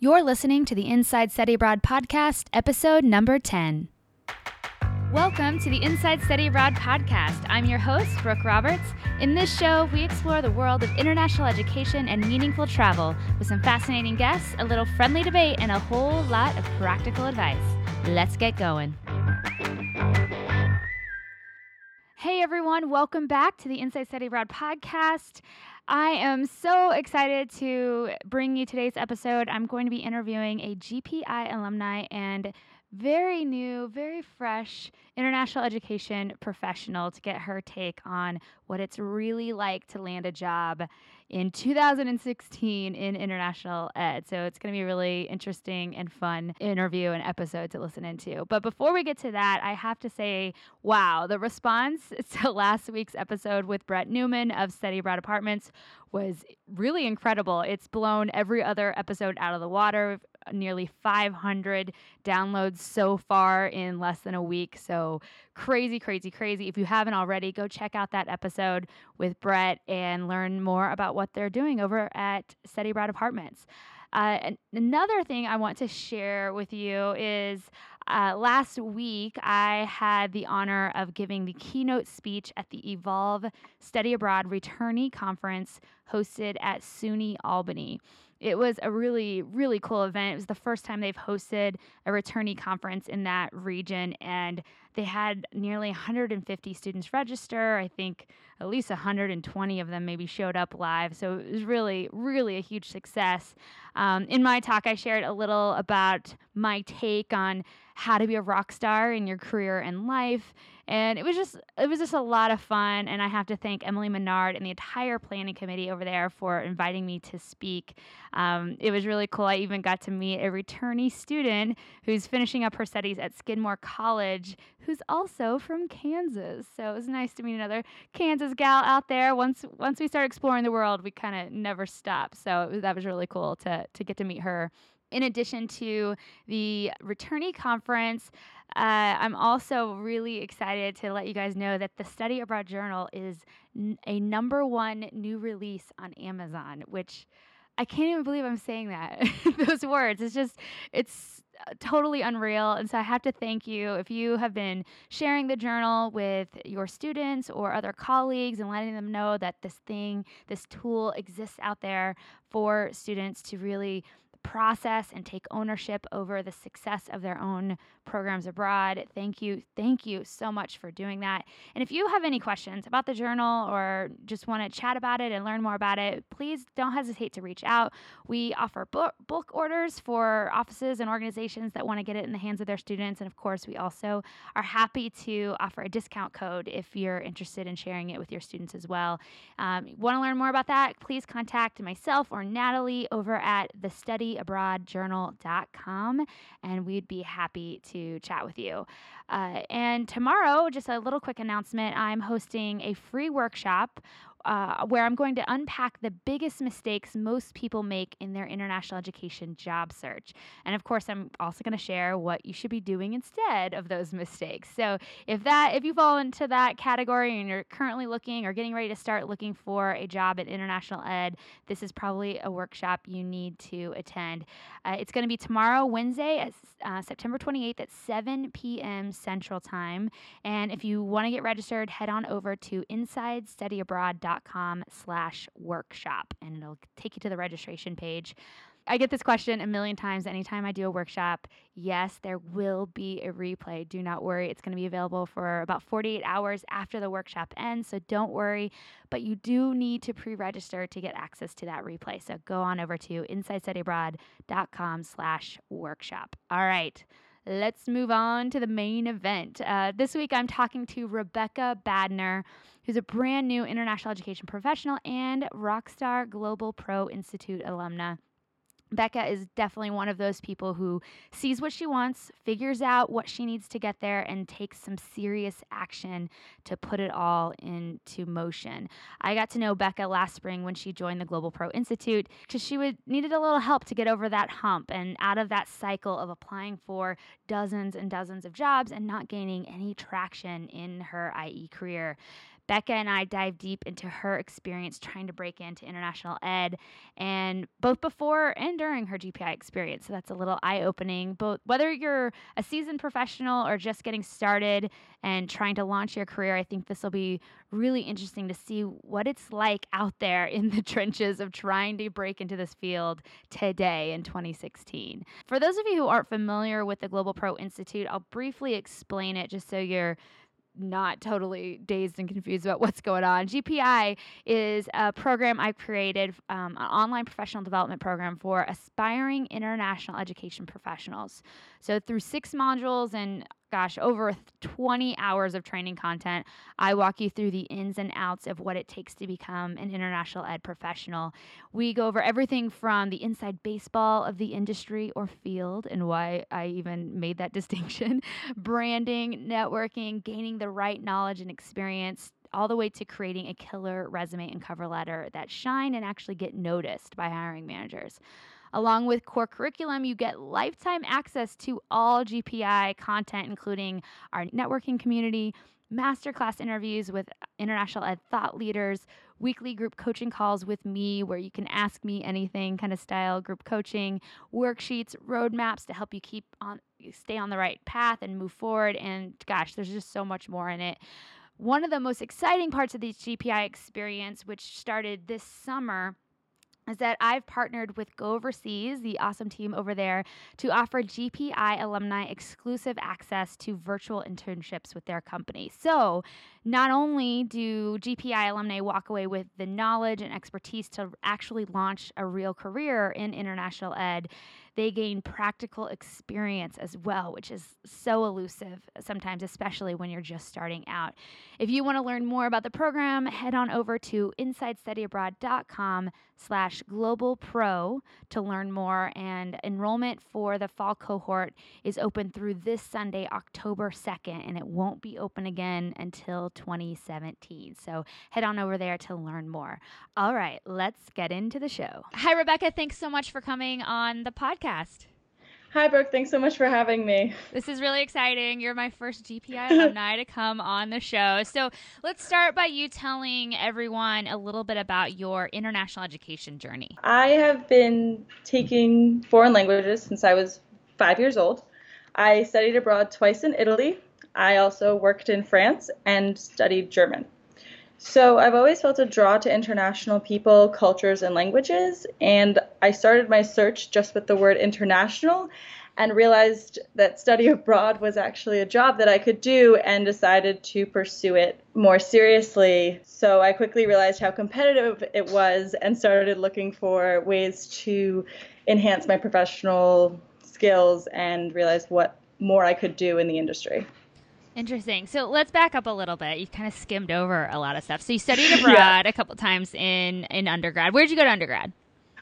You're listening to the Inside Study Abroad podcast, episode number 10. Welcome to the Inside Study Abroad podcast. I'm your host, Brooke Roberts. In this show, we explore the world of international education and meaningful travel with some fascinating guests, a little friendly debate, and a whole lot of practical advice. Let's get going. Hey everyone, welcome back to the Inside Study Abroad podcast. I am so excited to bring you today's episode. I'm going to be interviewing a GPI alumni and very new, very fresh international education professional to get her take on what it's really like to land a job in 2016 in international ed. So it's going to be a really interesting and fun interview and episode to listen into. But before we get to that, I have to say, wow, the response to last week's episode with Brett Newman of Study Abroad Apartments was really incredible. It's blown every other episode out of the water. Nearly 500 downloads so far in less than a week. So crazy, crazy, crazy. If you haven't already, go check out that episode with Brett and learn more about what they're doing over at Study Abroad Apartments. Uh, another thing I want to share with you is uh, last week I had the honor of giving the keynote speech at the Evolve Study Abroad Returnee Conference hosted at SUNY Albany. It was a really, really cool event. It was the first time they've hosted a returnee conference in that region, and they had nearly 150 students register. I think at least 120 of them maybe showed up live. So it was really, really a huge success. Um, in my talk, I shared a little about my take on how to be a rock star in your career and life and it was just it was just a lot of fun and i have to thank emily menard and the entire planning committee over there for inviting me to speak um, it was really cool i even got to meet a returnee student who's finishing up her studies at skidmore college who's also from kansas so it was nice to meet another kansas gal out there once once we start exploring the world we kind of never stop so was, that was really cool to to get to meet her in addition to the returnee conference, uh, I'm also really excited to let you guys know that the Study Abroad Journal is n- a number one new release on Amazon, which I can't even believe I'm saying that. Those words. It's just, it's Uh, totally unreal. And so I have to thank you if you have been sharing the journal with your students or other colleagues and letting them know that this thing, this tool exists out there for students to really process and take ownership over the success of their own programs abroad. Thank you. Thank you so much for doing that. And if you have any questions about the journal or just want to chat about it and learn more about it, please don't hesitate to reach out. We offer book, book orders for offices and organizations that want to get it in the hands of their students. And of course, we also are happy to offer a discount code if you're interested in sharing it with your students as well. Um, want to learn more about that? Please contact myself or Natalie over at the studyabroadjournal.com and we'd be happy to chat with you. Uh, and tomorrow, just a little quick announcement I'm hosting a free workshop uh, where I'm going to unpack the biggest mistakes most people make in their international education job search. And of course, I'm also going to share what you should be doing instead of those mistakes. So if that if you fall into that category and you're currently looking or getting ready to start looking for a job in international ed, this is probably a workshop you need to attend. Uh, it's going to be tomorrow, Wednesday, at, uh, September 28th at 7 p.m. Central Time. And if you want to get registered, head on over to insidestudyabroad.com com slash workshop and it'll take you to the registration page. I get this question a million times anytime I do a workshop. Yes, there will be a replay. Do not worry. It's going to be available for about 48 hours after the workshop ends. So don't worry. But you do need to pre-register to get access to that replay. So go on over to insidestudyabroad.com slash workshop. All right let's move on to the main event. Uh, this week, I'm talking to Rebecca Badner, who's a brand new international education professional and Rockstar Global Pro Institute alumna. Becca is definitely one of those people who sees what she wants, figures out what she needs to get there, and takes some serious action to put it all into motion. I got to know Becca last spring when she joined the Global Pro Institute because she would needed a little help to get over that hump and out of that cycle of applying for dozens and dozens of jobs and not gaining any traction in her IE career. Becca and I dive deep into her experience trying to break into international ed, and both before and during her GPI experience. So that's a little eye opening. But whether you're a seasoned professional or just getting started and trying to launch your career, I think this will be really interesting to see what it's like out there in the trenches of trying to break into this field today in 2016. For those of you who aren't familiar with the Global Pro Institute, I'll briefly explain it just so you're not totally dazed and confused about what's going on. GPI is a program I've created, um, an online professional development program for aspiring international education professionals. So, through six modules and gosh, over 20 hours of training content. I walk you through the ins and outs of what it takes to become an international ed professional. We go over everything from the inside baseball of the industry or field and why I even made that distinction, branding, networking, gaining the right knowledge and experience. All the way to creating a killer resume and cover letter that shine and actually get noticed by hiring managers. Along with core curriculum, you get lifetime access to all GPI content, including our networking community, masterclass interviews with international ed thought leaders, weekly group coaching calls with me where you can ask me anything kind of style group coaching, worksheets, roadmaps to help you keep on stay on the right path and move forward and gosh, there's just so much more in it. One of the most exciting parts of the GPI experience which started this summer is that I've partnered with Go Overseas, the awesome team over there, to offer GPI alumni exclusive access to virtual internships with their company. So, not only do GPI alumni walk away with the knowledge and expertise to actually launch a real career in international ed, they gain practical experience as well, which is so elusive sometimes, especially when you're just starting out. If you want to learn more about the program, head on over to insidestudyabroad.com slash global pro to learn more. And enrollment for the fall cohort is open through this Sunday, October 2nd, and it won't be open again until 2017. So head on over there to learn more. All right, let's get into the show. Hi, Rebecca. Thanks so much for coming on the podcast podcast. Hi, Brooke. Thanks so much for having me. This is really exciting. You're my first GPI alumni to come on the show. So let's start by you telling everyone a little bit about your international education journey. I have been taking foreign languages since I was five years old. I studied abroad twice in Italy. I also worked in France and studied German. So I've always felt a draw to international people, cultures, and languages. And I started my search just with the word international and realized that study abroad was actually a job that I could do and decided to pursue it more seriously. So I quickly realized how competitive it was and started looking for ways to enhance my professional skills and realized what more I could do in the industry. Interesting. So let's back up a little bit. You kind of skimmed over a lot of stuff. So you studied abroad yeah. a couple times in in undergrad. Where'd you go to undergrad?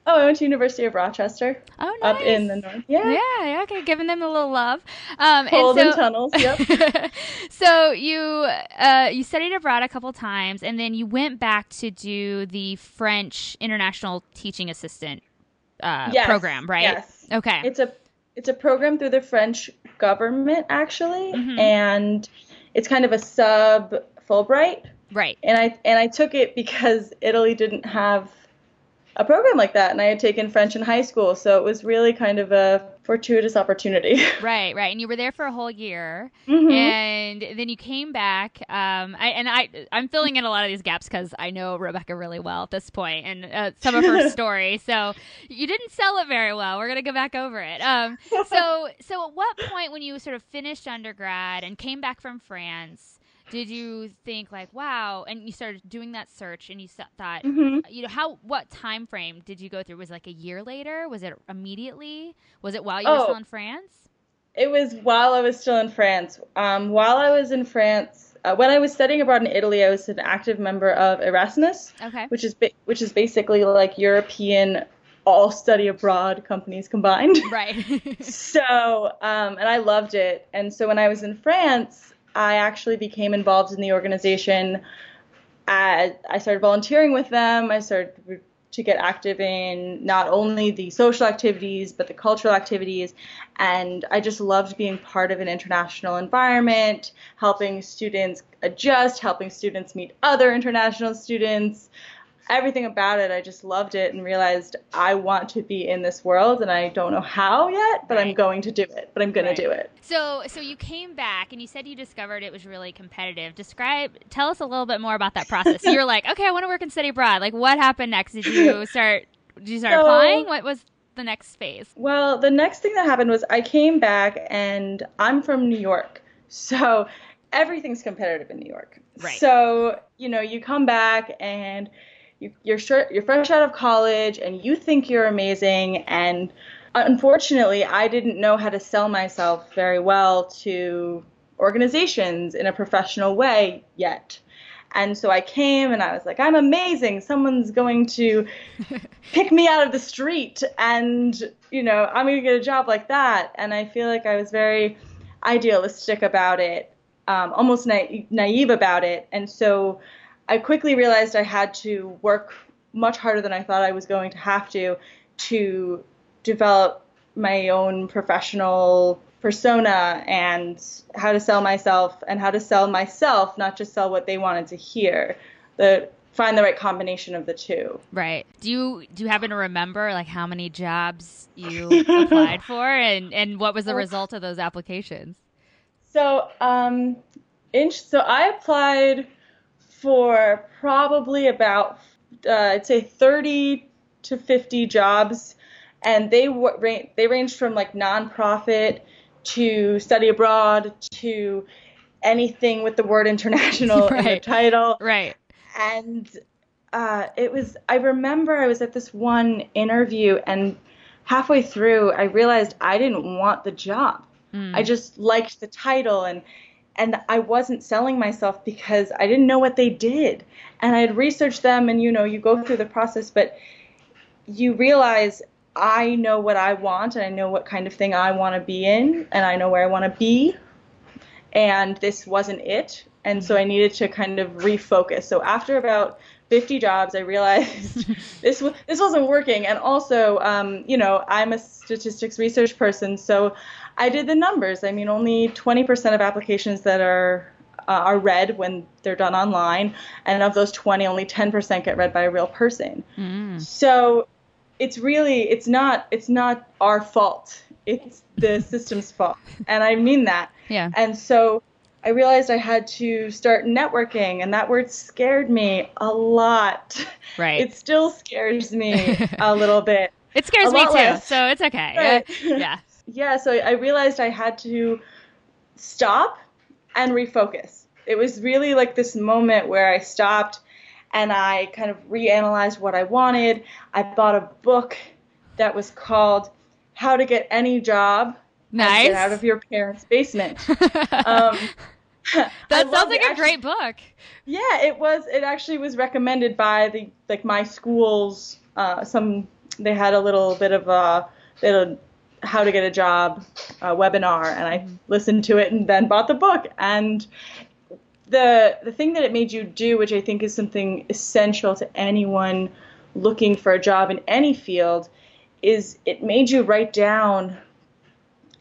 Oh, I went to University of Rochester. Oh, nice. Up in the north. Yeah. Yeah. Okay. Giving them a little love. Um, Cold and so, tunnels. Yep. so you uh, you studied abroad a couple times, and then you went back to do the French International Teaching Assistant uh, yes. program, right? Yes. Okay. It's a it's a program through the French government actually, mm-hmm. and it's kind of a sub Fulbright. Right. And I and I took it because Italy didn't have a program like that and I had taken French in high school, so it was really kind of a fortuitous opportunity. right, right. And you were there for a whole year, mm-hmm. and then you came back. Um, I, and I, I'm filling in a lot of these gaps because I know Rebecca really well at this point and uh, some of her story. So you didn't sell it very well. We're gonna go back over it. Um, so, so at what point when you sort of finished undergrad and came back from France? Did you think like wow and you started doing that search and you thought mm-hmm. you know how what time frame did you go through? Was it like a year later? Was it immediately? Was it while you oh, were still in france? It was while i was still in france. Um, while i was in france uh, when i was studying abroad in italy i was an active member of erasmus okay. which is ba- which is basically like european all study abroad companies combined. Right. So um, and i loved it. And so when i was in france I actually became involved in the organization. I, I started volunteering with them. I started to get active in not only the social activities but the cultural activities and i just loved being part of an international environment helping students adjust helping students meet other international students everything about it, I just loved it and realized I want to be in this world and I don't know how yet, but right. I'm going to do it. But I'm going right. to do it. So, so you came back and you said you discovered it was really competitive. Describe, tell us a little bit more about that process. You're like, okay, I want to work in study abroad. Like, what happened next? Did you start? Did you start so, applying? What was the next phase? Well, the next thing that happened was I came back and I'm from New York, so everything's competitive in New York. Right. So you know, you come back and you, you're sure you're fresh out of college and you think you're amazing. And unfortunately i didn't know how to sell myself very well to organizations in a professional way yet. And so i came and i was like i'm amazing. Someone's going to pick me out of the street and you know i'm going to get a job like that. And i feel like i was very idealistic about it um, almost na- naive about it. And so I quickly realized I had to work much harder than I thought I was going to have to to develop my own professional persona and how to sell myself and how to sell myself, not just sell what they wanted to hear. The find the right combination of the two. Right. Do you do you happen to remember like how many jobs you applied for and and what was the result of those applications? So, um in, so I applied for probably about uh, I'd say 30 to 50 jobs, and they w- they ranged from like nonprofit to study abroad to anything with the word international right. in the title. Right. And uh, it was I remember I was at this one interview and halfway through I realized I didn't want the job. Mm. I just liked the title and and I wasn't selling myself because I didn't know what they did. And I had researched them, and you know, you go through the process, but you realize I know what I want, and I know what kind of thing I want to be in, and I know where I want to be. And this wasn't it. And so I needed to kind of refocus. So after about 50 jobs, I realized this this wasn't working. And also, um, you know, I'm a statistics research person, so I did the numbers. I mean, only 20% of applications that are uh, are read when they're done online, and of those 20, only 10% get read by a real person. Mm. So it's really it's not it's not our fault. It's the system's fault, and I mean that. Yeah. And so I realized I had to start networking, and that word scared me a lot. Right. It still scares me a little bit. It scares me too, less. so it's okay. Right. Yeah yeah, so I realized I had to stop and refocus. It was really like this moment where I stopped and I kind of reanalyzed what I wanted. I bought a book that was called How to Get Any Job nice. Get Out of Your Parents' Basement. um, that sounds like a great book. Yeah, it was. It actually was recommended by the like my school's uh, some. They had a little bit of a they had a how to get a job uh, webinar, and I listened to it and then bought the book. And the the thing that it made you do, which I think is something essential to anyone looking for a job in any field, is it made you write down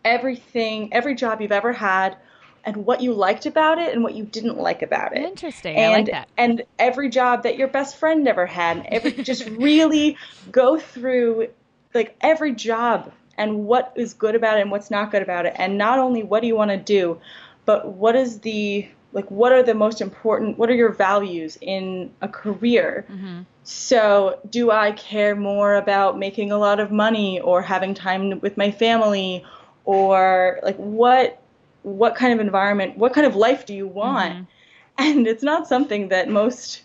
everything, every job you've ever had, and what you liked about it and what you didn't like about it. Interesting. And, I like that. And every job that your best friend ever had. Every just really go through like every job and what is good about it and what's not good about it and not only what do you want to do but what is the like what are the most important what are your values in a career mm-hmm. so do i care more about making a lot of money or having time with my family or like what what kind of environment what kind of life do you want mm-hmm. and it's not something that most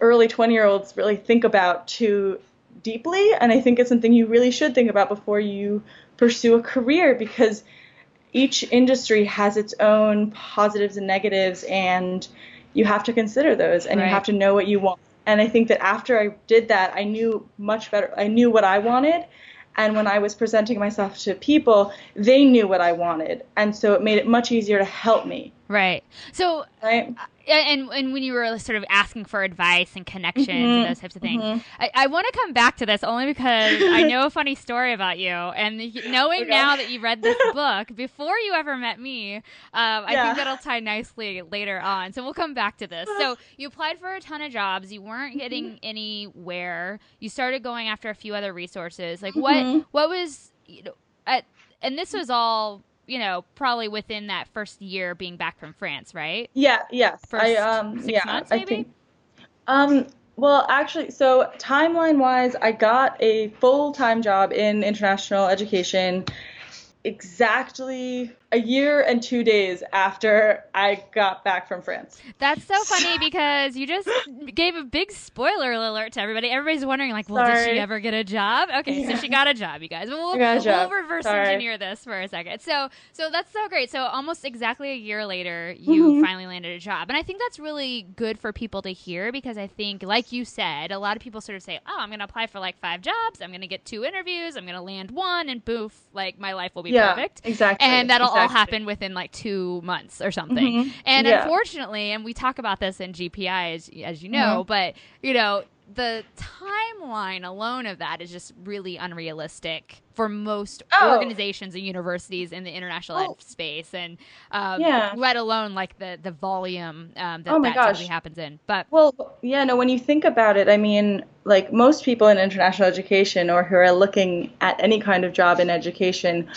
early 20 year olds really think about to deeply. And I think it's something you really should think about before you pursue a career because each industry has its own positives and negatives, and you have to consider those and right. you have to know what you want. And I think that after I did that, I knew much better. I knew what I wanted. And when I was presenting myself to people, they knew what I wanted. And so it made it much easier to help me Right. So, right. And and when you were sort of asking for advice and connections mm-hmm. and those types of things, mm-hmm. I, I want to come back to this only because I know a funny story about you, and knowing okay. now that you read this book before you ever met me, um, I yeah. think that'll tie nicely later on. So we'll come back to this. So you applied for a ton of jobs, you weren't getting mm-hmm. anywhere. You started going after a few other resources. Like what mm-hmm. what was you know, at, and this was all you know, probably within that first year being back from France, right? Yeah, yes. First I, um, six yeah, months, maybe? I think, um, well, actually, so timeline wise, I got a full time job in international education exactly a year and two days after I got back from France. That's so funny because you just gave a big spoiler alert to everybody. Everybody's wondering, like, well, Sorry. did she ever get a job? Okay, yeah. so she got a job, you guys. We'll, we'll reverse Sorry. engineer this for a second. So, so that's so great. So almost exactly a year later, you mm-hmm. finally landed a job, and I think that's really good for people to hear because I think, like you said, a lot of people sort of say, "Oh, I'm going to apply for like five jobs. I'm going to get two interviews. I'm going to land one, and boof, like my life will be yeah, perfect." Exactly. And that'll exactly. All happen within like two months or something. Mm-hmm. And yeah. unfortunately, and we talk about this in GPI as, as you know, mm-hmm. but you know, the timeline alone of that is just really unrealistic for most oh. organizations and universities in the international oh. ed space, and um, yeah. let alone like the the volume um, that oh that gosh. typically happens in. But well, yeah, no. When you think about it, I mean, like most people in international education or who are looking at any kind of job in education,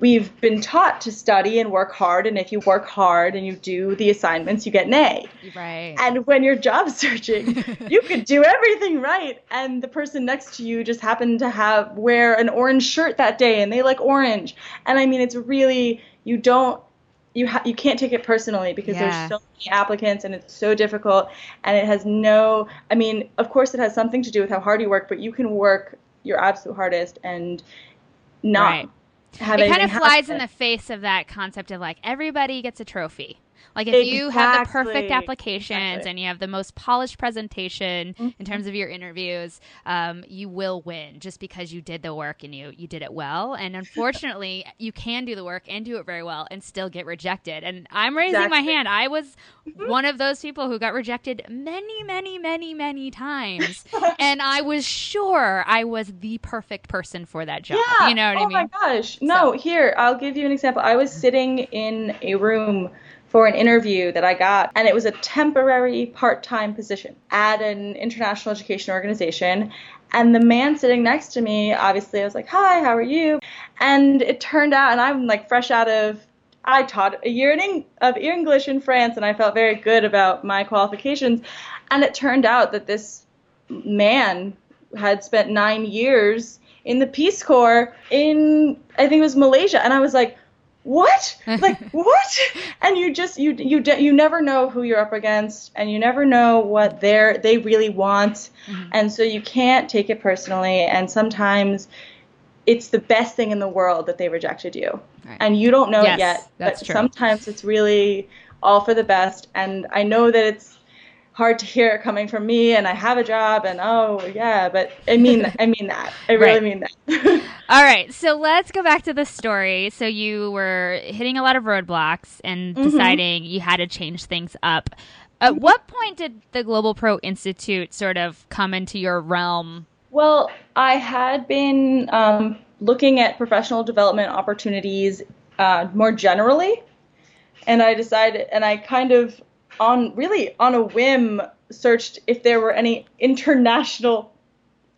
we've been taught to study and work hard and if you work hard and you do the assignments you get an A. Right. And when you're job searching, you could do everything right and the person next to you just happened to have wear an orange shirt that day and they like orange. And I mean it's really you don't you ha- you can't take it personally because yeah. there's so many applicants and it's so difficult and it has no I mean of course it has something to do with how hard you work but you can work your absolute hardest and not right have it kind of flies happen. in the face of that concept of like everybody gets a trophy. Like if exactly. you have the perfect applications exactly. and you have the most polished presentation mm-hmm. in terms of your interviews, um, you will win just because you did the work and you you did it well. And unfortunately, you can do the work and do it very well and still get rejected. And I'm raising exactly. my hand. I was mm-hmm. one of those people who got rejected many, many, many, many times, and I was sure I was the perfect person for that job. Yeah. You know what oh I mean? Oh my gosh! No, so. here I'll give you an example. I was sitting in a room for an interview that I got, and it was a temporary part time position at an international education organization. And the man sitting next to me, obviously, I was like, Hi, how are you? And it turned out, and I'm like fresh out of, I taught a year in, of English in France, and I felt very good about my qualifications. And it turned out that this man had spent nine years in the Peace Corps in, I think it was Malaysia. And I was like, what like what and you just you you you never know who you're up against and you never know what they're they really want mm-hmm. and so you can't take it personally and sometimes it's the best thing in the world that they rejected you right. and you don't know yes, it yet but true. sometimes it's really all for the best and i know that it's hard to hear it coming from me and I have a job and oh yeah, but I mean I mean that. I really right. mean that. All right, so let's go back to the story. So you were hitting a lot of roadblocks and mm-hmm. deciding you had to change things up. At mm-hmm. what point did the Global Pro Institute sort of come into your realm? Well, I had been um, looking at professional development opportunities uh, more generally, and I decided, and I kind of on really on a whim searched if there were any international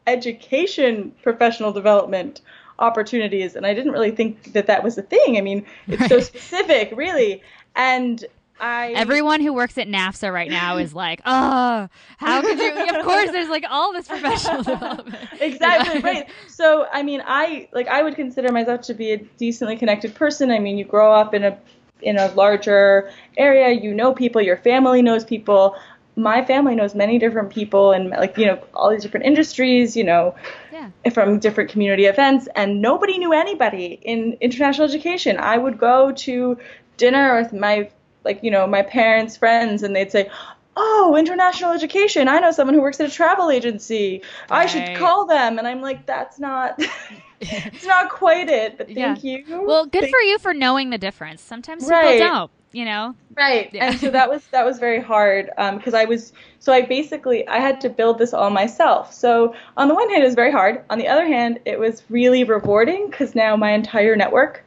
education professional development opportunities and I didn't really think that that was a thing. I mean, it's right. so specific, really. And I Everyone who works at NAFSA right now is like, "Oh, how could you Of course there's like all this professional development." exactly, right. So, I mean, I like I would consider myself to be a decently connected person. I mean, you grow up in a in a larger area, you know people, your family knows people. My family knows many different people and like you know all these different industries, you know, yeah. from different community events, and nobody knew anybody in international education. I would go to dinner with my like you know my parents' friends, and they'd say, oh, international education. I know someone who works at a travel agency. I should call them. And I'm like, that's not, it's not quite it. But Yeah. thank you. Well, good Thank- for you for knowing the difference. Sometimes people Right. don't, you know? Right. Yeah. And so that was that was very hard um, because I was so I basically I had to build this all myself. So on the one hand, it was very hard. On the other hand, it was really rewarding because now my entire network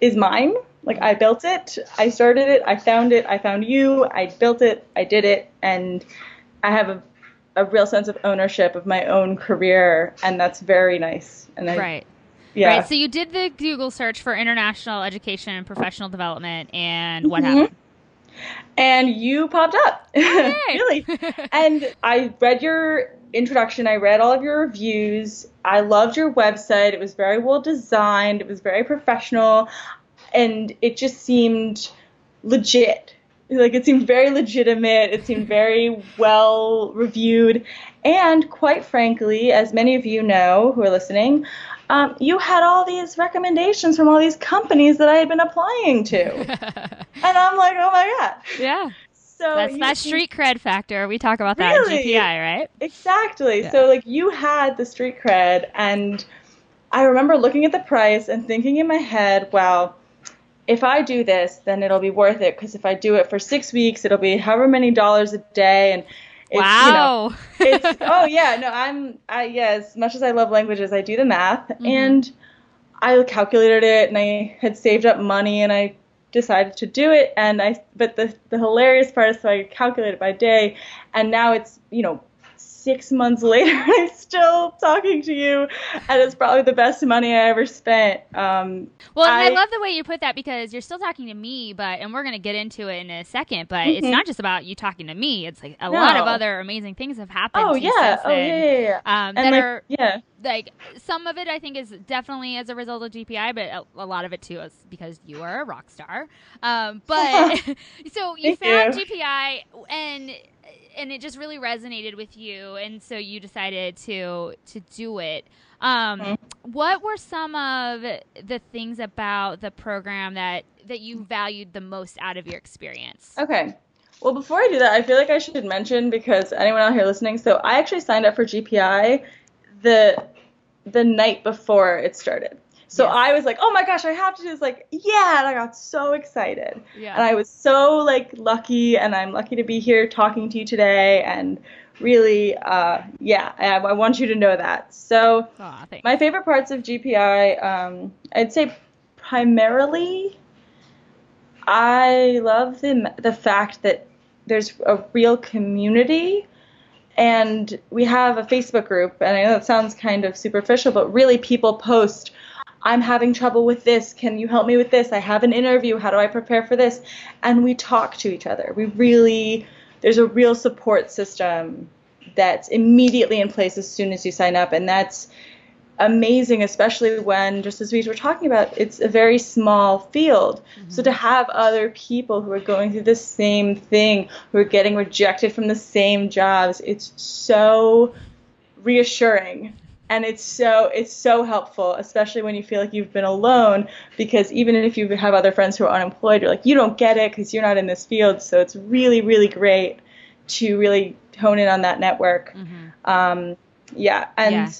is mine. Like I built it, I started it, I found it, I found you, I built it, I did it, and I have a, a real sense of ownership of my own career, and that's very nice. And I, Right. Yeah, Right. So you did the Google search for international education and professional development, and what Mhm. happened? and you popped up. Really? and I read your introduction. I read all of your reviews. I loved your website. It was very well designed. It was very professional, and it just seemed legit. Like it seemed very legitimate. It seemed very well reviewed, and quite frankly, as many of you know who are listening. Um, you had all these recommendations from all these companies that I had been applying to, and I'm like, oh my god! yeah. So That's you- that street cred factor. We talk about that Really? in GPI, right? Exactly. Yeah. So like you had the street cred and I remember looking at the price and thinking in my head, wow, if I do this, then it'll be worth it because if I do it for 6 weeks, it'll be however many dollars a day and it's, you know, wow. it's oh yeah, no, I'm I yeah, as much as I love languages, I do the math Mm-hmm. and I calculated it and I had saved up money and I decided to do it and I but the the hilarious part is so I calculated by day and now it's, you know, 6 months later I'm still talking to you and it's probably the best money I ever spent. Um Well, I, I- love the way you put that because you're still talking to me, but and we're gonna get into it in a second. But it's Mhm. not just about you talking to me. It's like a lot of other amazing things have happened. oh yeah, oh yeah, yeah, yeah. Um, that like, are yeah. like some of it I think is definitely as a result of GPI, but a, a lot of it too is because you are a rock star. Um, but so you Thank found you. GPI and and it just really resonated with you, and so you decided to to do it. Um, Mhm. What were some of the things about the program that that you valued the most out of your experience? Okay. Well, before I do that, I feel like I should mention because anyone out here listening, so I actually signed up for GPI the the night before it started. So Yes. I was like, "Oh my gosh, I have to do this!" Like, yeah, and I got so excited, Yeah. and I was so like lucky, and I'm lucky to be here talking to you today, and really, uh, yeah, I, I want you to know that. So Aw, my favorite parts of GPI, um, I'd say primarily, I love the the fact that there's a real community, and we have a Facebook group. And I know it sounds kind of superficial, but really, people post. I'm having trouble with this. Can you help me with this? I have an interview. How do I prepare for this? And we talk to each other. We really, there's a real support system that's immediately in place as soon as you sign up. And that's amazing, especially when, just as we were talking about, it's a very small field. Mm-hmm. So to have other people who are going through the same thing, who are getting rejected from the same jobs, it's so reassuring. And it's so it's so helpful, especially when you feel like you've been alone. Because even if you have other friends who are unemployed, you're like you don't get it because you're not in this field. So it's really really great to really hone in on that network. Mhm. Um, yeah, and Yeah.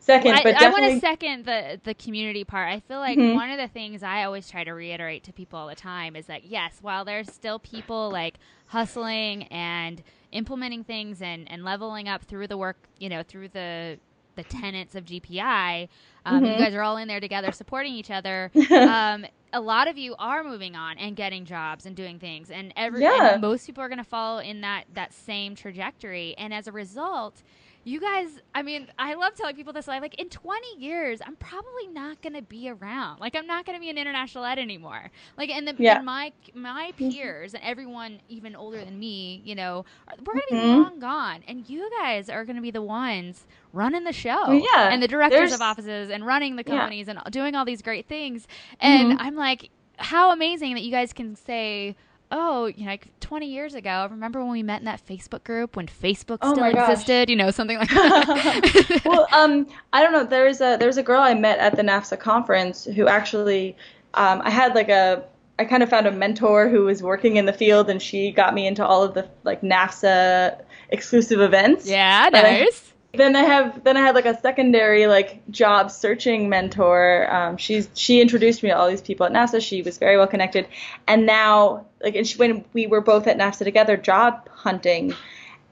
second, Well, I, but I want to second the the community part. I feel like Mhm. one of the things I always try to reiterate to people all the time is that yes, while there's still people like hustling and implementing things and and leveling up through the work, you know, through the the tenets of GPI, um, Mhm. you guys are all in there together supporting each other. um, a lot of you are moving on and getting jobs and doing things, and every Yeah. and most people are going to follow in that that same trajectory. And as a result, you guys, I mean, I love telling people this. Like, in 20 years, I'm probably not going to be around. Like, I'm not going to be an international ed anymore. Like, and, the, Yeah. and my my peers and everyone even older than me, you know, are- we're going to be Mhm. long gone, and you guys are going to be the ones running the show, Yeah, and the directors there's- of offices, and running the Yeah. companies, and doing all these great things. And Mhm. I'm like, how amazing that you guys can say. Oh, you know, like 20 years ago, remember when we met in that Facebook group when Facebook Oh still existed? You know, something like that. well, um, I don't know. There was a there was a girl I met at the NAFSA conference who actually, um, I had like a I kind of found a mentor who was working in the field, and she got me into all of the like NAFSA exclusive events. Yeah, nice. Then I have then I had like a secondary like job searching mentor. Um, she's she introduced me to all these people at NAFSA. She was very well connected, and now like and she, when we were both at NAFSA together job hunting,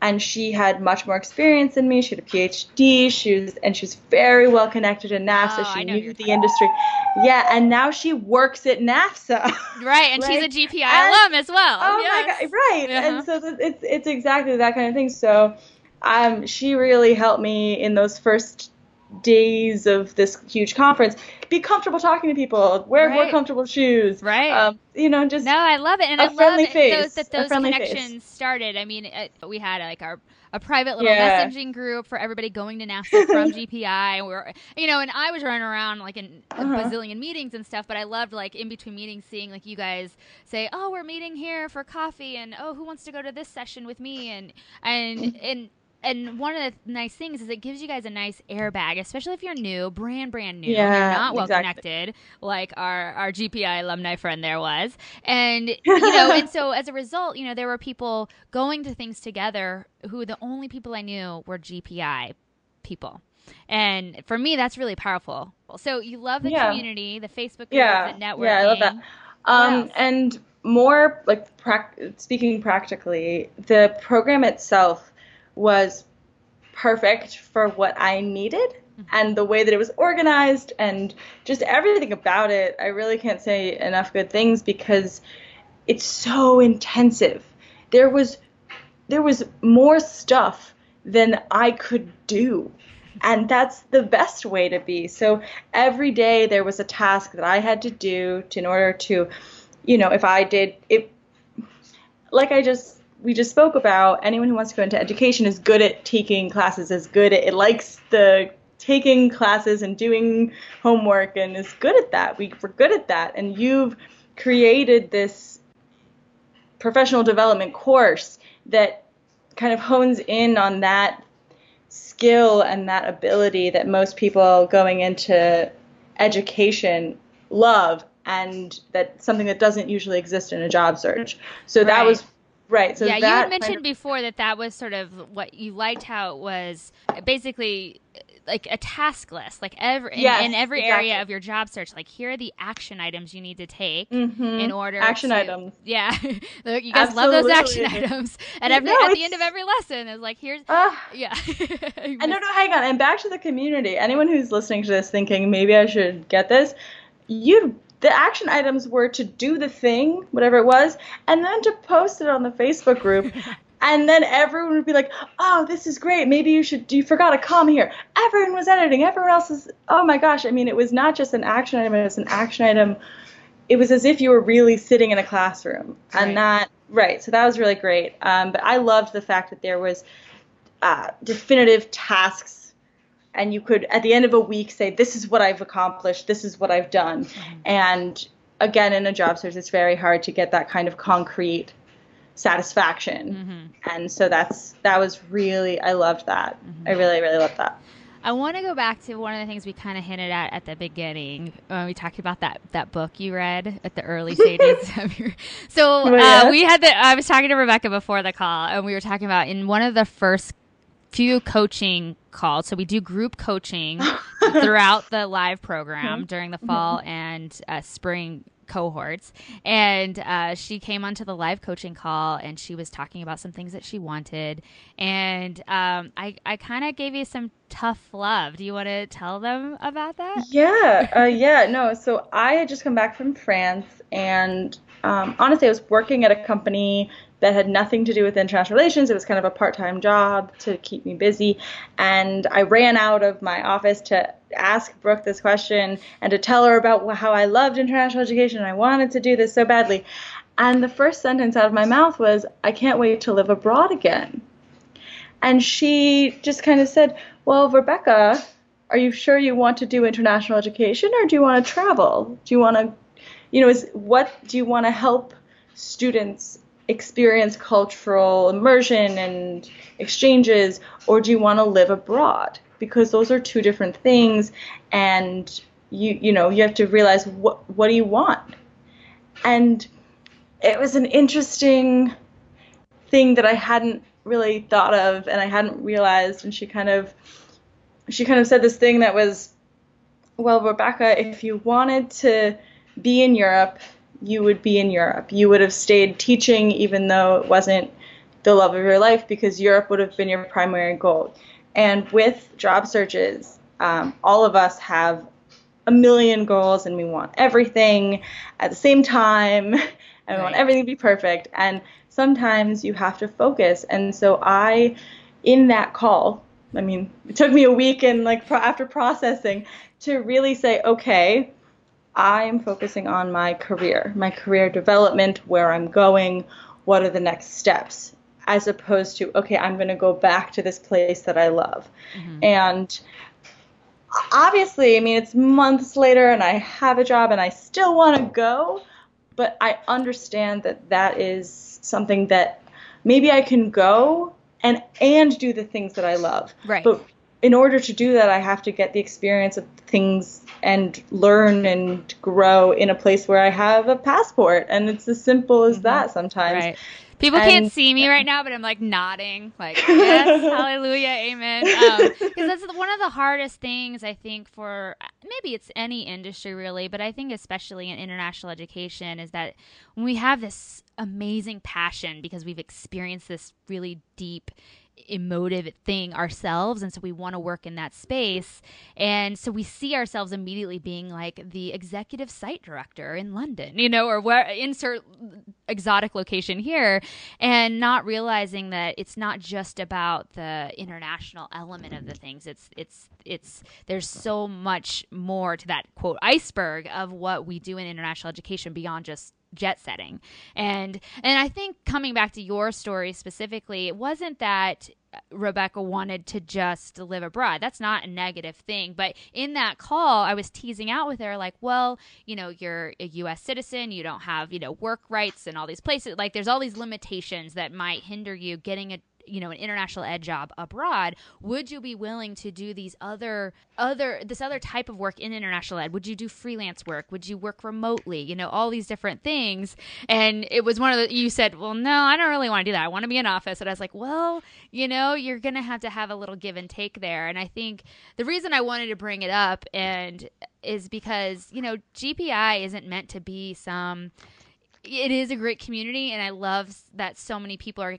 and she had much more experience than me. She had a PhD. She was and she was very well connected in NAFSA. Oh, she knew the industry. Yeah, and now she works at NAFSA. Right, and she's a GPI and, alum as well. Oh yes. my god, right. Uh-huh. And so it's it's exactly that kind of thing. So, um, she really helped me in those first days of this huge conference be comfortable talking to people wear right. more comfortable shoes right um, you know just no i love it and i love face, those, that those connections face. started i mean it, we had like our a private little yeah. messaging group for everybody going to NAFSA from GPI. And you know, and I was running around like in a uh-huh. bazillion meetings and stuff, but I loved like in between meetings seeing like you guys say, "Oh, we're meeting here for coffee," and "Oh, who wants to go to this session with me?" and and and and one of the nice things is it gives you guys a nice airbag, especially if you're new, brand brand new, yeah, you're not well exactly. connected, like our our GPI alumni friend there was, and you know, and so as a result, you know, there were people going to things together who the only people I knew were GPI people. And for me, that's really powerful. So you love the yeah. community, the Facebook yeah. the networking. Yeah, I love that. Um, and more like pra- speaking practically, the program itself was perfect for what I needed mm-hmm. and the way that it was organized and just everything about it. I really can't say enough good things because it's so intensive. There was there was more stuff than I could do. And that's the best way to be. So every day there was a task that I had to do to, in order to, you know, if I did it, like I just we just spoke about, anyone who wants to go into education is good at taking classes, is good at it likes the taking classes and doing homework and is good at that. We, we're good at that. And you've created this professional development course that kind of hones in on that skill and that ability that most people going into education love and that something that doesn't usually exist in a job search. So right. that was Right. So yeah, you had mentioned of, before that that was sort of what you liked how it was basically like a task list, like every yes, in, in, every exactly. area of your job search. Like here are the action items you need to take mm-hmm. in order. Action to, items. Yeah, you guys Absolutely. love those action items. And every no, at the end of every lesson is like here's uh, yeah. and no, no, hang on. And back to the community. Anyone who's listening to this thinking maybe I should get this, you the action items were to do the thing, whatever it was, and then to post it on the Facebook group. and then everyone would be like, "Oh, this is great. Maybe you should. You forgot a comma here." Everyone was editing. Everyone else is. Oh my gosh! I mean, it was not just an action item. It was an action item. It was as if you were really sitting in a classroom, right. and that right. So that was really great. Um, but I loved the fact that there was uh, definitive tasks and you could at the end of a week say this is what i've accomplished this is what i've done mm-hmm. and again in a job search it's very hard to get that kind of concrete satisfaction mm-hmm. and so that's that was really i loved that mm-hmm. i really really loved that I want to go back to one of the things we kind of hinted at at the beginning when we talked about that that book you read at the early stages of your. So oh, uh, we had the. I was talking to Rebecca before the call, and we were talking about in one of the first few coaching calls. So we do group coaching throughout the live program mm-hmm. during the fall mm-hmm. and uh, spring cohorts. And uh, she came onto the live coaching call and she was talking about some things that she wanted. And um, I, I kind of gave you some tough love. Do you want to tell them about that? Yeah, uh, yeah, no. So I had just come back from France and um, honestly, I was working at a company that had nothing to do with international relations. It was kind of a part time job to keep me busy. And I ran out of my office to ask Brooke this question and to tell her about how I loved international education and I wanted to do this so badly. And the first sentence out of my mouth was, I can't wait to live abroad again. And she just kind of said, Well, Rebecca, are you sure you want to do international education or do you want to travel? Do you want to, you know, is what do you want to help students experience cultural immersion and exchanges, or do you want to live abroad? Because those are two different things, and you you know you have to realize what what do you want. And it was an interesting thing that I hadn't really thought of and I hadn't realized. And she kind of she kind of said this thing that was, well, Rebecca, if you wanted to be in Europe, you would be in Europe. You would have stayed teaching even though it wasn't the love of your life because Europe would have been your primary goal. And with job searches, um, all of us have a million goals and we want everything at the same time and we want everything to be perfect. And sometimes you have to focus. And so I, in that call, I mean, it took me a week and like pro- after processing to really say, okay, I am focusing on my career, my career development, where I'm going, what are the next steps, as opposed to, okay, I'm going to go back to this place that I love. Mm-hmm. And obviously, I mean, it's months later and I have a job and I still want to go, but I understand that that is something that maybe I can go and and do the things that I love. Right. But in order to do that, I have to get the experience of things and learn and grow in a place where I have a passport. And it's as simple as mm-hmm. that sometimes. Right. People and, can't see me right now, but I'm like nodding, like yes, hallelujah, amen. Because um, that's one of the hardest things I think for maybe it's any industry really, but I think especially in international education is that when we have this amazing passion because we've experienced this really deep emotive thing ourselves and so we want to work in that space. And so we see ourselves immediately being like the executive site director in london you know or where insert exotic location here and not realizing that it's not just about the international element of the things. It's it's it's there's so much more to that quote iceberg of what we do in international education beyond just jet setting. And and I think coming back to your story specifically, it wasn't that Rebecca wanted to just live abroad. That's not a negative thing. But in that call, I was teasing out with her, like, well, you know, you're a U.S. citizen, you don't have, you know, work rights in all these places. Like, there's all these limitations that might hinder you getting a you know an international ed job abroad would you be willing to do these other other this other type of work in international ed? Would you do freelance work? Would you work remotely? You know all these different things. And it was one of the you said well no i don't really want to do that. I want to be in office. And i was like well you know you're gonna have to have a little give and take there. And i think the reason i wanted to bring it up and is because you know gpi isn't meant to be some it is a great community and i love that so many people are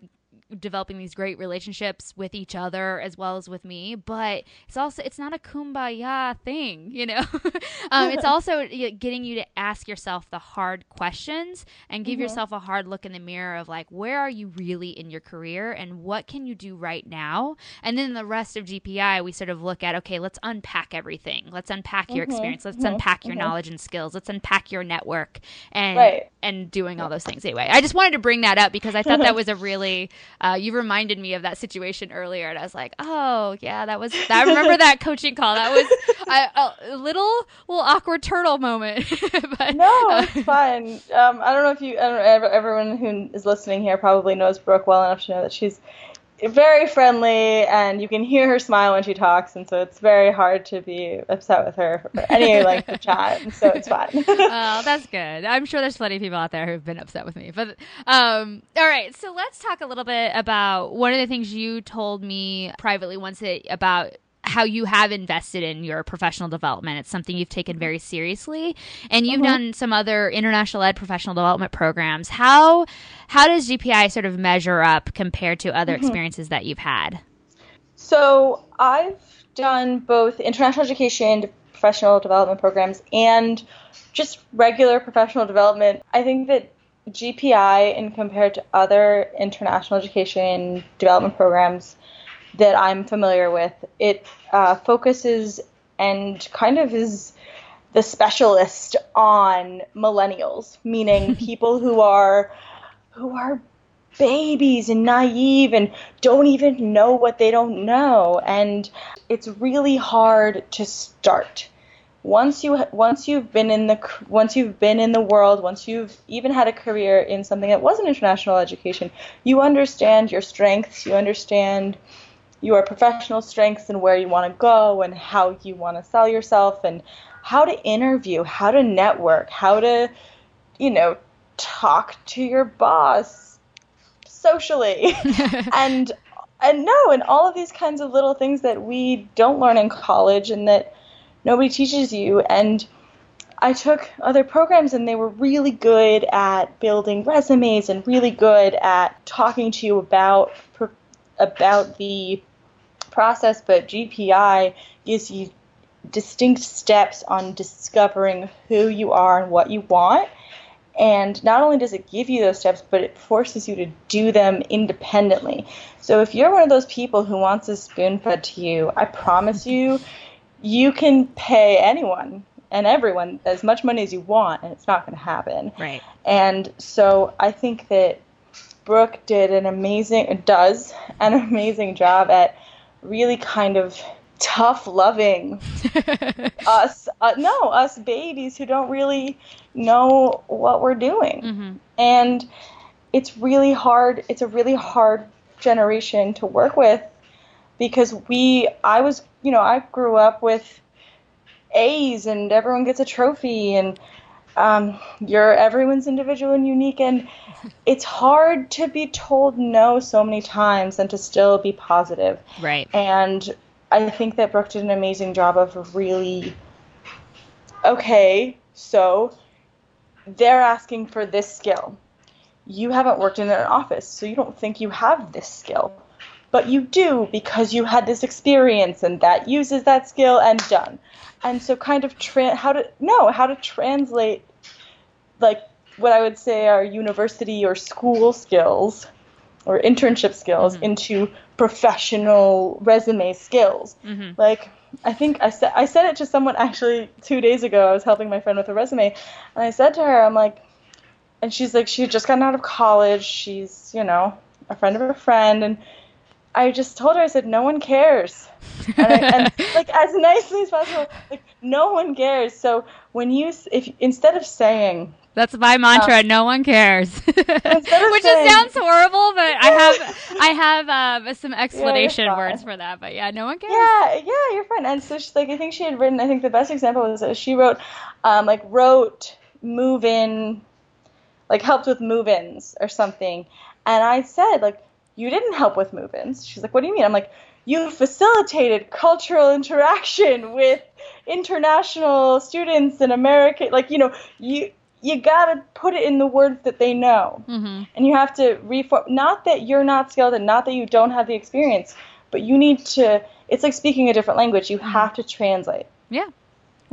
developing these great relationships with each other as well as with me but it's also it's not a kumbaya thing you know um, it's also getting you to ask yourself the hard questions and give mm-hmm. yourself a hard look in the mirror of like where are you really in your career and what can you do right now and then the rest of gpi we sort of look at okay let's unpack everything let's unpack your mm-hmm. experience let's mm-hmm. unpack your mm-hmm. knowledge and skills let's unpack your network and right. and doing all those things anyway i just wanted to bring that up because i thought that was a really uh, you reminded me of that situation earlier, and I was like, oh yeah, that was. I remember that coaching call. That was a, a little, little awkward turtle moment. but, no, uh, it's fine. Um, I don't know if you, I don't know, everyone who is listening here probably knows Brooke well enough to know that she's very friendly and you can hear her smile when she talks and so it's very hard to be upset with her for any length of time so it's fine. Oh that's good. I'm sure there's plenty of people out there who've been upset with me but um, all right so let's talk a little bit about one of the things you told me privately once it, about how you have invested in your professional development. It's something you've taken very seriously, and you've mm-hmm. done some other international ed professional development programs. How how does GPI sort of measure up compared to other mm-hmm. experiences that you've had? So I've done both international education, professional development programs, and just regular professional development. I think that GPI, in compared to other international education development programs, that I'm familiar with. It uh, focuses and kind of is the specialist on millennials, meaning people who are who are babies and naive and don't even know what they don't know and it's really hard to start once you once you've been in the once you've been in the world once you've even had a career in something that wasn't international education you understand your strengths you understand your professional strengths and where you want to go and how you want to sell yourself and how to interview, how to network, how to, you know, talk to your boss socially. And and no and all of these kinds of little things that we don't learn in college and that nobody teaches you. And I took other programs and they were really good at building resumes and really good at talking to you about about the process, but GPI gives you distinct steps on discovering who you are and what you want. And not only does it give you those steps, but it forces you to do them independently. So if you're one of those people who wants a spoon fed to you, I promise you, you can pay anyone and everyone as much money as you want, and it's not going to happen. Right. And so I think that Brooke did an amazing, does an amazing job at really kind of tough loving us uh, no us babies who don't really know what we're doing mm-hmm. and it's really hard it's a really hard generation to work with because we i was you know i grew up with a's and everyone gets a trophy and um, you're everyone's individual and unique and it's hard to be told no so many times and to still be positive. Right. And i think that brooke did an amazing job of really okay so they're asking for this skill. You haven't worked in an office so you don't think you have this skill. But you do because you had this experience and that uses that skill and done and so kind of tra- how to no how to translate like what I would say are university or school skills or internship skills mm-hmm. into professional resume skills. Mm-hmm. Like I think I said I said it to someone actually two days ago. I was helping my friend with a resume, and I said to her, I'm like, and she's like, she had just gotten out of college. She's you know a friend of a friend, and I just told her, I said, no one cares. And, I, and like as nicely as possible, like no one cares. So when you, if instead of saying, that's my mantra. no one cares, which saying, just sounds horrible, but I have I have um, some explanation yeah, words for that. But yeah, no one cares. Yeah, yeah, you're fine. And so she, like I think she had written. I think the best example was that she wrote, um, like wrote move in, like helped with move-ins or something. And I said like you didn't help with move-ins. She's like, what do you mean? I'm like, you facilitated cultural interaction with international students in America. Like, you know, you you gotta put it in the words that they know, mm-hmm. and you have to reform. Not that you're not skilled, and not that you don't have the experience, but you need to. It's like speaking a different language. You mm-hmm. have to translate. Yeah.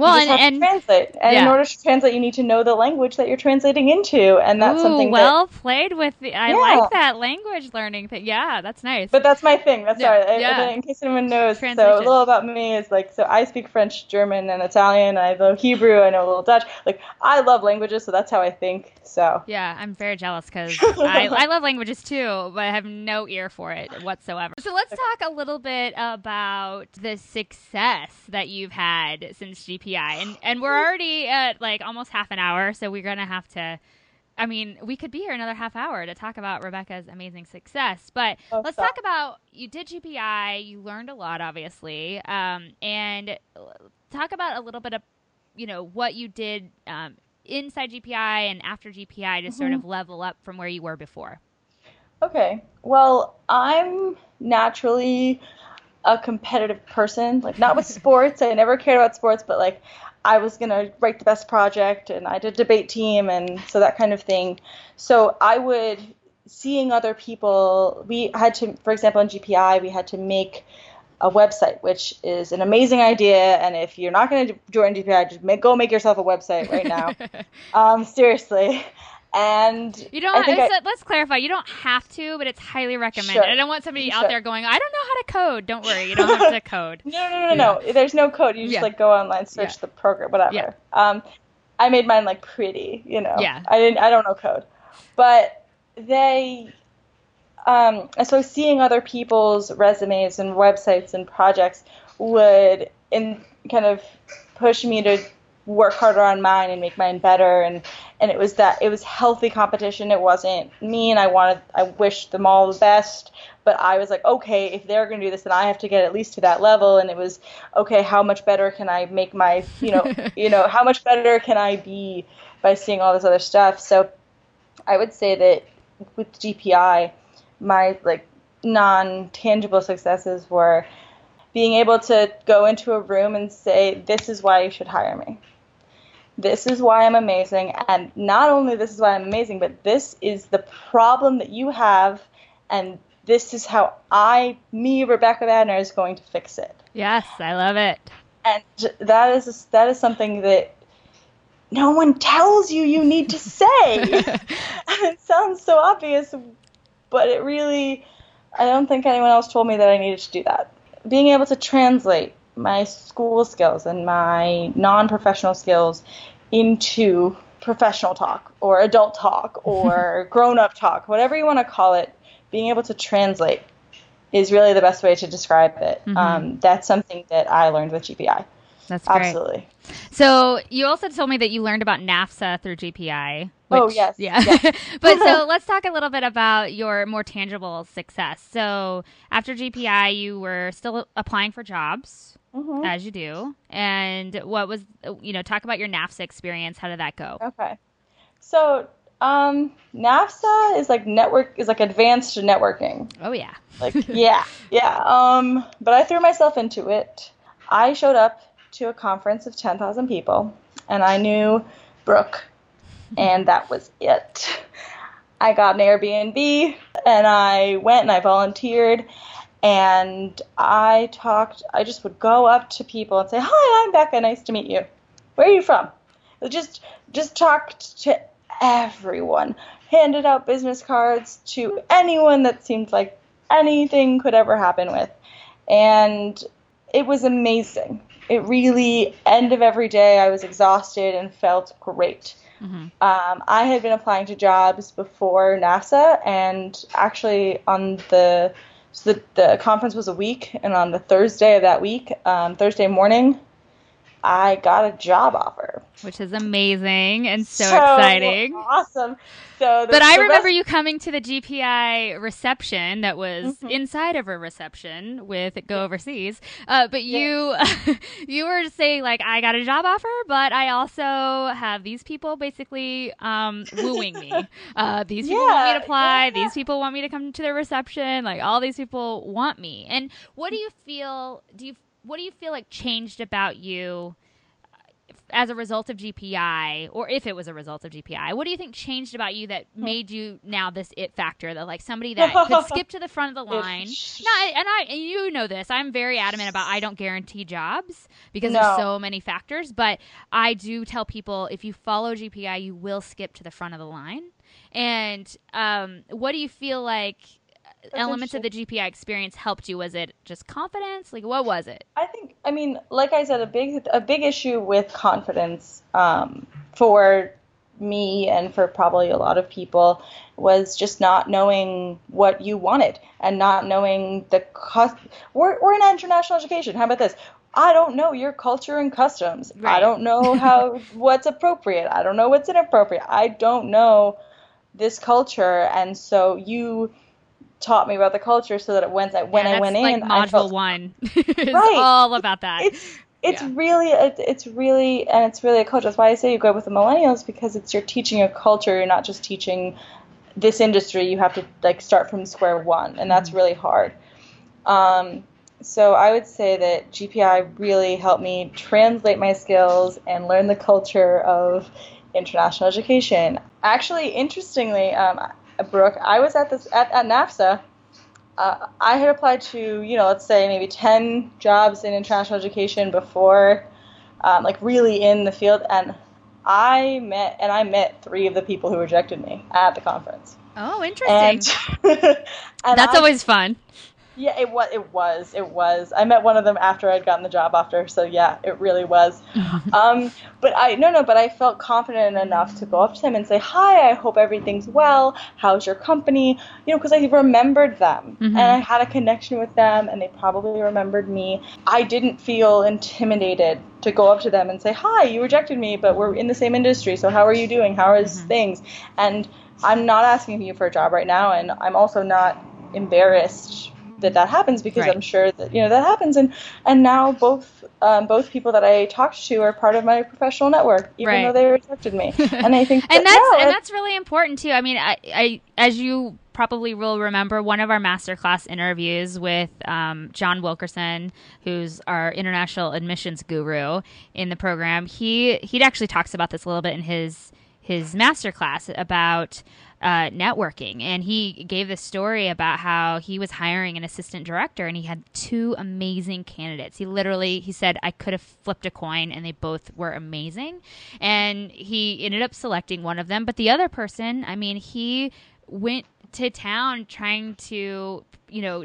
Well, and, and translate, and yeah. in order to translate, you need to know the language that you're translating into, and that's Ooh, something. Well that, played with. The, I yeah. like that language learning thing. Yeah, that's nice. But that's my thing. That's yeah. sorry. Yeah. in case anyone knows, so a little about me is like so I speak French, German, and Italian. I know Hebrew. I know a little Dutch. Like I love languages, so that's how I think. So yeah, I'm very jealous because I, I love languages too, but I have no ear for it whatsoever. So let's talk a little bit about the success that you've had since GPI, and and we're we're already at like almost half an hour, so we're gonna have to. I mean, we could be here another half hour to talk about Rebecca's amazing success, but oh, let's stop. talk about you did GPI, you learned a lot, obviously, um, and talk about a little bit of you know what you did um, inside GPI and after GPI to mm-hmm. sort of level up from where you were before. Okay, well, I'm naturally a competitive person, like not with sports. I never cared about sports, but like I was going to write the best project and I did debate team and so that kind of thing. So I would seeing other people we had to for example in GPI we had to make a website which is an amazing idea and if you're not going to join GPI just make, go make yourself a website right now. um, seriously. And you don't. I, let's clarify. You don't have to, but it's highly recommended. Sure. I don't want somebody out there going, "I don't know how to code." Don't worry, you don't have to code. no, no, no, yeah. no. There's no code. You just yeah. like go online, search yeah. the program, whatever. Um, I made mine like pretty, you know. Yeah. I didn't. I don't know code, but they. Um, so seeing other people's resumes and websites and projects would in kind of push me to work harder on mine and make mine better. And and it was that it was healthy competition. It wasn't mean i wanted i wished them all the best. But i was like okay if they're going to do this then i have to get at least to that level. And it was okay how much better can i make my you know you know how much better can i be by seeing all this other stuff? So I would say that with GPI, my like non-tangible successes were being able to go into a room and say, "This is why you should hire me." This is why I'm amazing, and not only this is why I'm amazing, but this is the problem that you have, and this is how I, me, Rebecca Badner, is going to fix it. Yes, I love it. And that is that is something that no one tells you you need to say. it sounds so obvious, but it really, I don't think anyone else told me that I needed to do that. Being able to translate my school skills and my non professional skills into professional talk or adult talk or grown up talk, whatever you want to call it, being able to translate is really the best way to describe it. Mm-hmm. Um, that's something that I learned with GPI. That's great. Absolutely. So you also told me that you learned about NAFSA through GPI. Which, oh yes, yeah. Yes. but so let's talk a little bit about your more tangible success. So after GPI, you were still applying for jobs, mm-hmm. as you do. And what was you know talk about your NAFSA experience? How did that go? Okay, so um, NAFSA is like network is like advanced networking. Oh yeah. Like yeah, yeah. Um, but I threw myself into it. I showed up to a conference of 10,000 people, and I knew Brooke, and that was it. I got an Airbnb, and I went and I volunteered, and I talked. I just would go up to people and say, "Hi, I'm Becca. Nice to meet you. Where are you from?" Just just talked to everyone. Handed out business cards to anyone that seemed like anything could ever happen with, and it was amazing it really end of every day I was exhausted and felt great. Mm-hmm. Um, I had been applying to jobs before NAFSA, and actually on the so the, the conference was a week, and on the Thursday of that week, um, Thursday morning, I got a job offer, which is amazing and so, so exciting. Awesome. So, the, but I remember rest- you coming to the GPI reception that was mm-hmm. inside of a reception with Go Overseas. Uh, but you, you were saying like, I got a job offer, but I also have these people basically um, wooing me. Uh, these people yeah, want me to apply. Yeah. These people want me to come to their reception. Like all these people want me. And what do you feel? Do you what do you feel like changed about you uh, as a result of GPI, or if it was a result of GPI? What do you think changed about you that hmm. made you now this it factor that like somebody that could skip to the front of the line? no, and I and you know this. I'm very adamant about I don't guarantee jobs because no. there's so many factors, but I do tell people if you follow GPI, you will skip to the front of the line. And um, what do you feel like? Elements of the GPI experience helped you? Was it just confidence? Like what was it? I think I mean, like I said, a big a big issue with confidence um, for me and for probably a lot of people was just not knowing what you wanted and not knowing the cost. We're, we're in international education. How about this? I don't know your culture and customs. Right. I don't know how what's appropriate. I don't know what's inappropriate. I don't know this culture, and so you taught me about the culture so that it when I when yeah, I went like in, module I felt, one is right. all about that. It's it's yeah. really it's really and it's really a culture. That's why I say you go with the millennials because it's you're teaching a culture. You're not just teaching this industry. You have to like start from square one, and that's mm-hmm. really hard. Um, so I would say that GPI really helped me translate my skills and learn the culture of international education. Actually, interestingly, um, Brooke, I was at this at, at NAFSA. Uh, I had applied to, you know, let's say maybe 10 jobs in international education before, um, like really in the field, and I met and I met three of the people who rejected me at the conference. Oh, interesting. And, and That's I, always fun. Yeah, it was. It was. It was. I met one of them after I'd gotten the job offer, so yeah, it really was. um, but I no no, but I felt confident enough to go up to them and say, "Hi, I hope everything's well. How's your company?" You know, because I remembered them mm-hmm. and I had a connection with them, and they probably remembered me. I didn't feel intimidated to go up to them and say, "Hi, you rejected me, but we're in the same industry, so how are you doing? How are mm-hmm. things?" And I'm not asking you for a job right now, and I'm also not embarrassed that that happens because Right. I'm sure that you know that happens and and now both um, both people that I talked to are part of my professional network even Right. though they rejected me and I think and that, that's no, and that's really important too. I mean, I, I as you probably will remember, one of our masterclass interviews with um, John Wilkerson, who's our international admissions guru in the program. He he actually talks about this a little bit in his his masterclass about uh, networking, and he gave this story about how he was hiring an assistant director, and he had two amazing candidates. He literally he said I could have flipped a coin, and they both were amazing, and he ended up selecting one of them. But the other person, I mean, he went to town trying to you know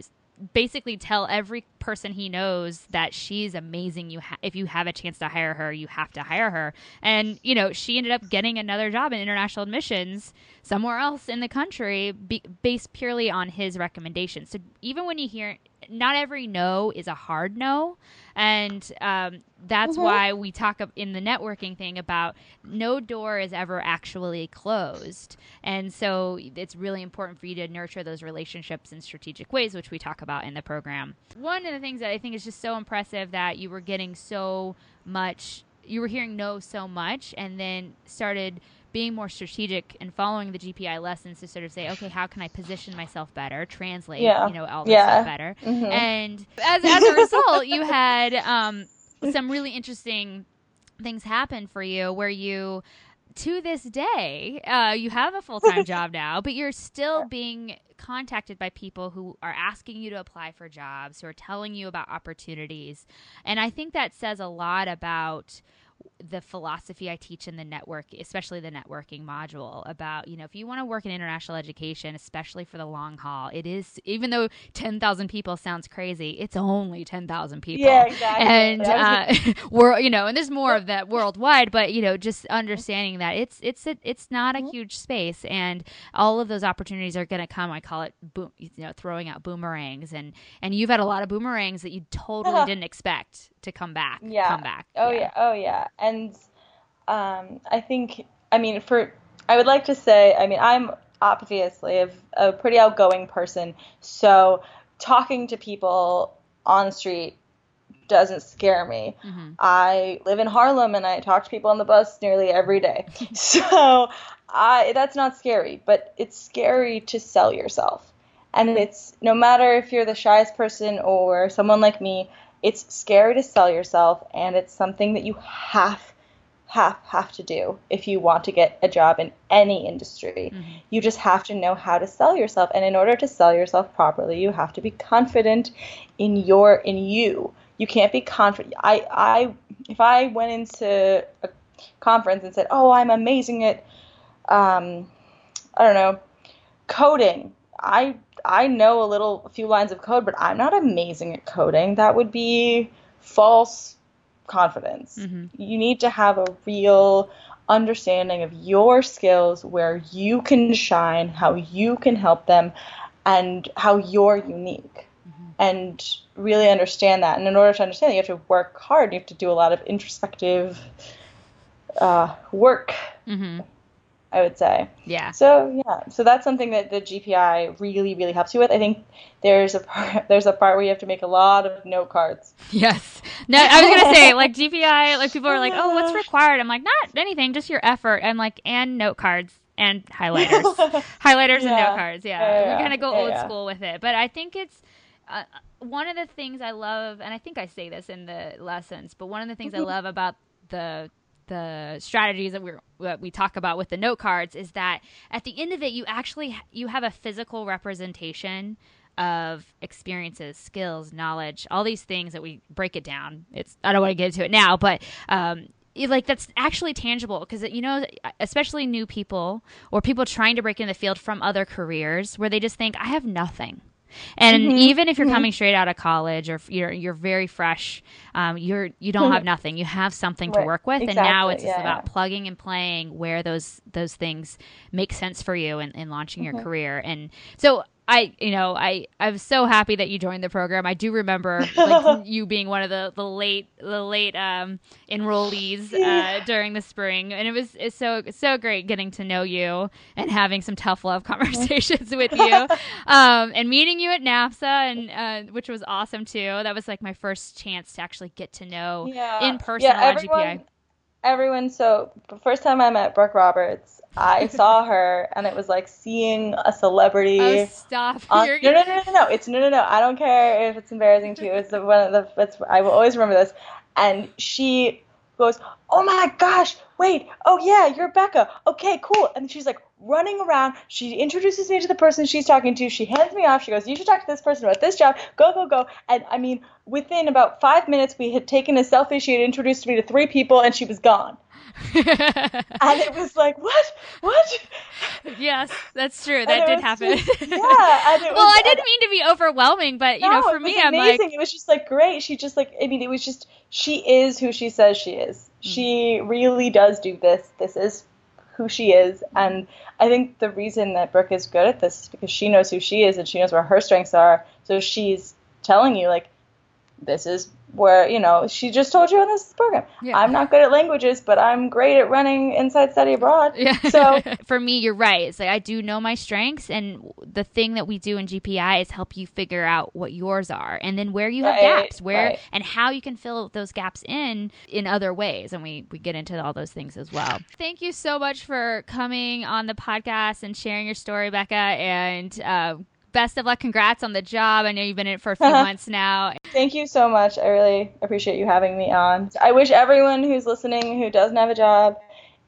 basically tell every person he knows that she's amazing. You ha- if you have a chance to hire her you have to hire her. And you know she ended up getting another job in international admissions somewhere else in the country be- based purely on his recommendation so even when you hear not every no is a hard no. And um, that's Mhm. why we talk in the networking thing about no door is ever actually closed and so it's really important for you to nurture those relationships in strategic ways which we talk about in the program one of the things that i think is just so impressive that you were getting so much you were hearing no so much and then started being more strategic and following the GPI lessons to sort of say, okay, how can I position myself better, translate, Yeah. you know, all this Yeah. stuff better, Mhm. and as, as a result, you had um, some really interesting things happen for you where you, to this day, uh, you have a full time job now, but you're still being contacted by people who are asking you to apply for jobs, who are telling you about opportunities. And I think that says a lot about the philosophy I teach in the network, especially the networking module, about, you know, if you want to work in international education, especially for the long haul, it is, even though 10,000 people sounds crazy, it's only 10,000 people. Yeah, exactly. And, uh, we're, you know, and there's more of that worldwide, but, you know, just understanding that it's, it's, a, it's not a Mm-hmm. huge space and all of those opportunities are going to come. I call it, boom, you know, throwing out boomerangs and, and you've had a lot of boomerangs that you totally didn't expect to come back, Yeah. come back. Oh yeah. oh yeah. And um, I think, I mean, for I would like to say, I mean, I'm obviously a, a pretty outgoing person, so talking to people on the street doesn't scare me. Mhm. I live in Harlem and I talk to people on the bus nearly every day, so I that's not scary, but it's scary to sell yourself. And it's no matter if you're the shyest person or someone like me, it's scary to sell yourself and it's something that you have have have to do if you want to get a job in any industry. You just have to know how to sell yourself and in order to sell yourself properly, you have to be confident in your in you. You can't be confident. I I if I went into a conference and said, "Oh, I'm amazing at um I don't know, coding." I I know a little a few lines of code, but I'm not amazing at coding. That would be false confidence. Mhm. You need to have a real understanding of your skills, where you can shine, how you can help them, and how you're unique. And really understand that. And in order to understand that, you have to work hard. You have to do a lot of introspective uh, work, hmm I would say. Yeah. So yeah, so that's something that the GPI really, really helps you with. I think there's a part, there's a part where you have to make a lot of note cards. Yes. No, I was gonna say like GPI. Like people are like, "Oh, what's required?" I'm like, "Not anything, just your effort." I'm like, "And note cards and highlighters, highlighters and note cards." Yeah, Yeah, we yeah, kind of go yeah, old yeah. school with it, but I think it's uh, one of the things I love, and I think I say this in the lessons, but one of the things I love about the the strategies that we that we talk about with the note cards is that at the end of it you actually you have a physical representation of experiences skills knowledge all these things that we break it down. It's i don't want to get into it now but um like that's actually tangible because you know especially new people or people trying to break in the field from other careers where they just think i have nothing and Mm-hmm. even if you're coming straight out of college or you're you're very fresh, um, you're you don't have nothing. You have something to work with, and now Exactly. it's just Yeah, about yeah. plugging and playing where those those things make sense for you in, in launching Mm-hmm. your career. And so I, you know, I, I'm so happy that you joined the program. I do remember like, you being one of the, the late, the late um, enrollees uh, during the spring, and it was it's so so great getting to know you and having some tough love conversations with you, um, and meeting you at NAFSA, and uh, which was awesome too. That was like my first chance to actually get to know yeah. in person yeah, everyone, GPI. Everyone, so the first time I met Brooke Roberts, I saw her, and it was like seeing a celebrity. Oh, stop! On, no, no, no, no, no. It's no, no, no. I don't care if it's embarrassing to you. It's one of the. It's, I will always remember this. And she goes, "Oh my gosh! Wait! Oh yeah, you're Becca. Okay, cool." And she's like running around. She introduces me to the person she's talking to. She hands me off. She goes, "You should talk to this person about this job. Go, go, go!" And I mean, within about five minutes, we had taken a selfie. She had introduced me to three people, and she was gone. and it was like, what? What? Yes, that's true. That did happen. Just, yeah. well, was, I didn't mean to be overwhelming, but you no, know, for me, amazing. I'm like, it was just like great. She just like, I mean, it was just she is who she says she is. Mm. She really does do this. This is who she is, and I think the reason that Brooke is good at this is because she knows who she is and she knows where her strengths are. So she's telling you like, this is where you know she just told you in this program yeah. i'm not good at languages but i'm great at running inside study abroad yeah. so for me you're right it's like i do know my strengths and the thing that we do in gpi is help you figure out what yours are and then where you have right, gaps where right. and how you can fill those gaps in in other ways and we we get into all those things as well thank you so much for coming on the podcast and sharing your story becca and uh, best of luck. Congrats on the job. I know you've been in it for a few months now. Thank you so much. I really appreciate you having me on. I wish everyone who's listening who doesn't have a job,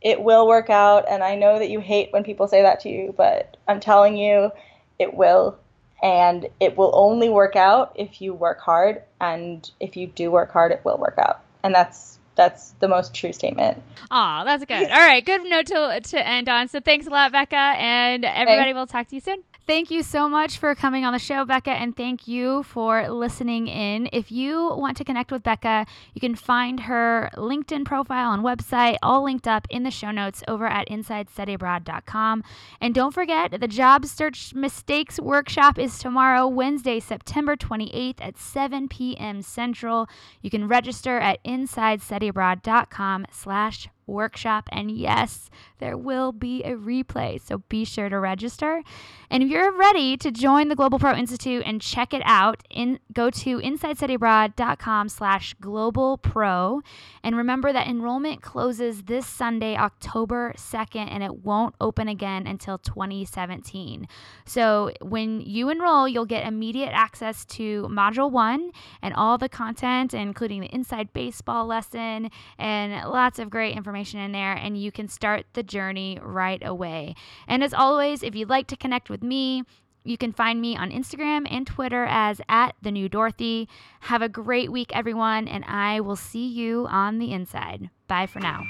it will work out. And I know that you hate when people say that to you, but I'm telling you, it will. And it will only work out if you work hard. And if you do work hard, it will work out. And that's that's the most true statement. Aw, that's good. All right, good note to, to end on. So thanks a lot, Becca, and everybody thanks. will talk to you soon. Thank you so much for coming on the show, Becca, and thank you for listening in. If you want to connect with Becca, you can find her LinkedIn profile and website all linked up in the show notes over at InsideStudyAbroad.com. And don't forget, the Job Search Mistakes Workshop is tomorrow, Wednesday, September 28th at 7 p.m. Central. You can register at InsideStudyAbroad.com slash workshop. And yes, there will be a replay, so be sure to register. And if you're ready to join the Global Pro Institute and check it out, in, go to insidestudyabroad.com slash global pro. And remember that enrollment closes this Sunday, October 2nd, and it won't open again until 2017. So when you enroll, you'll get immediate access to Module 1 and all the content, including the inside baseball lesson and lots of great information in there. And you can start the journey right away. And as always, if you'd like to connect with me, you can find me on Instagram and Twitter as at the new Dorothy. Have a great week, everyone, and I will see you on the inside. Bye for now.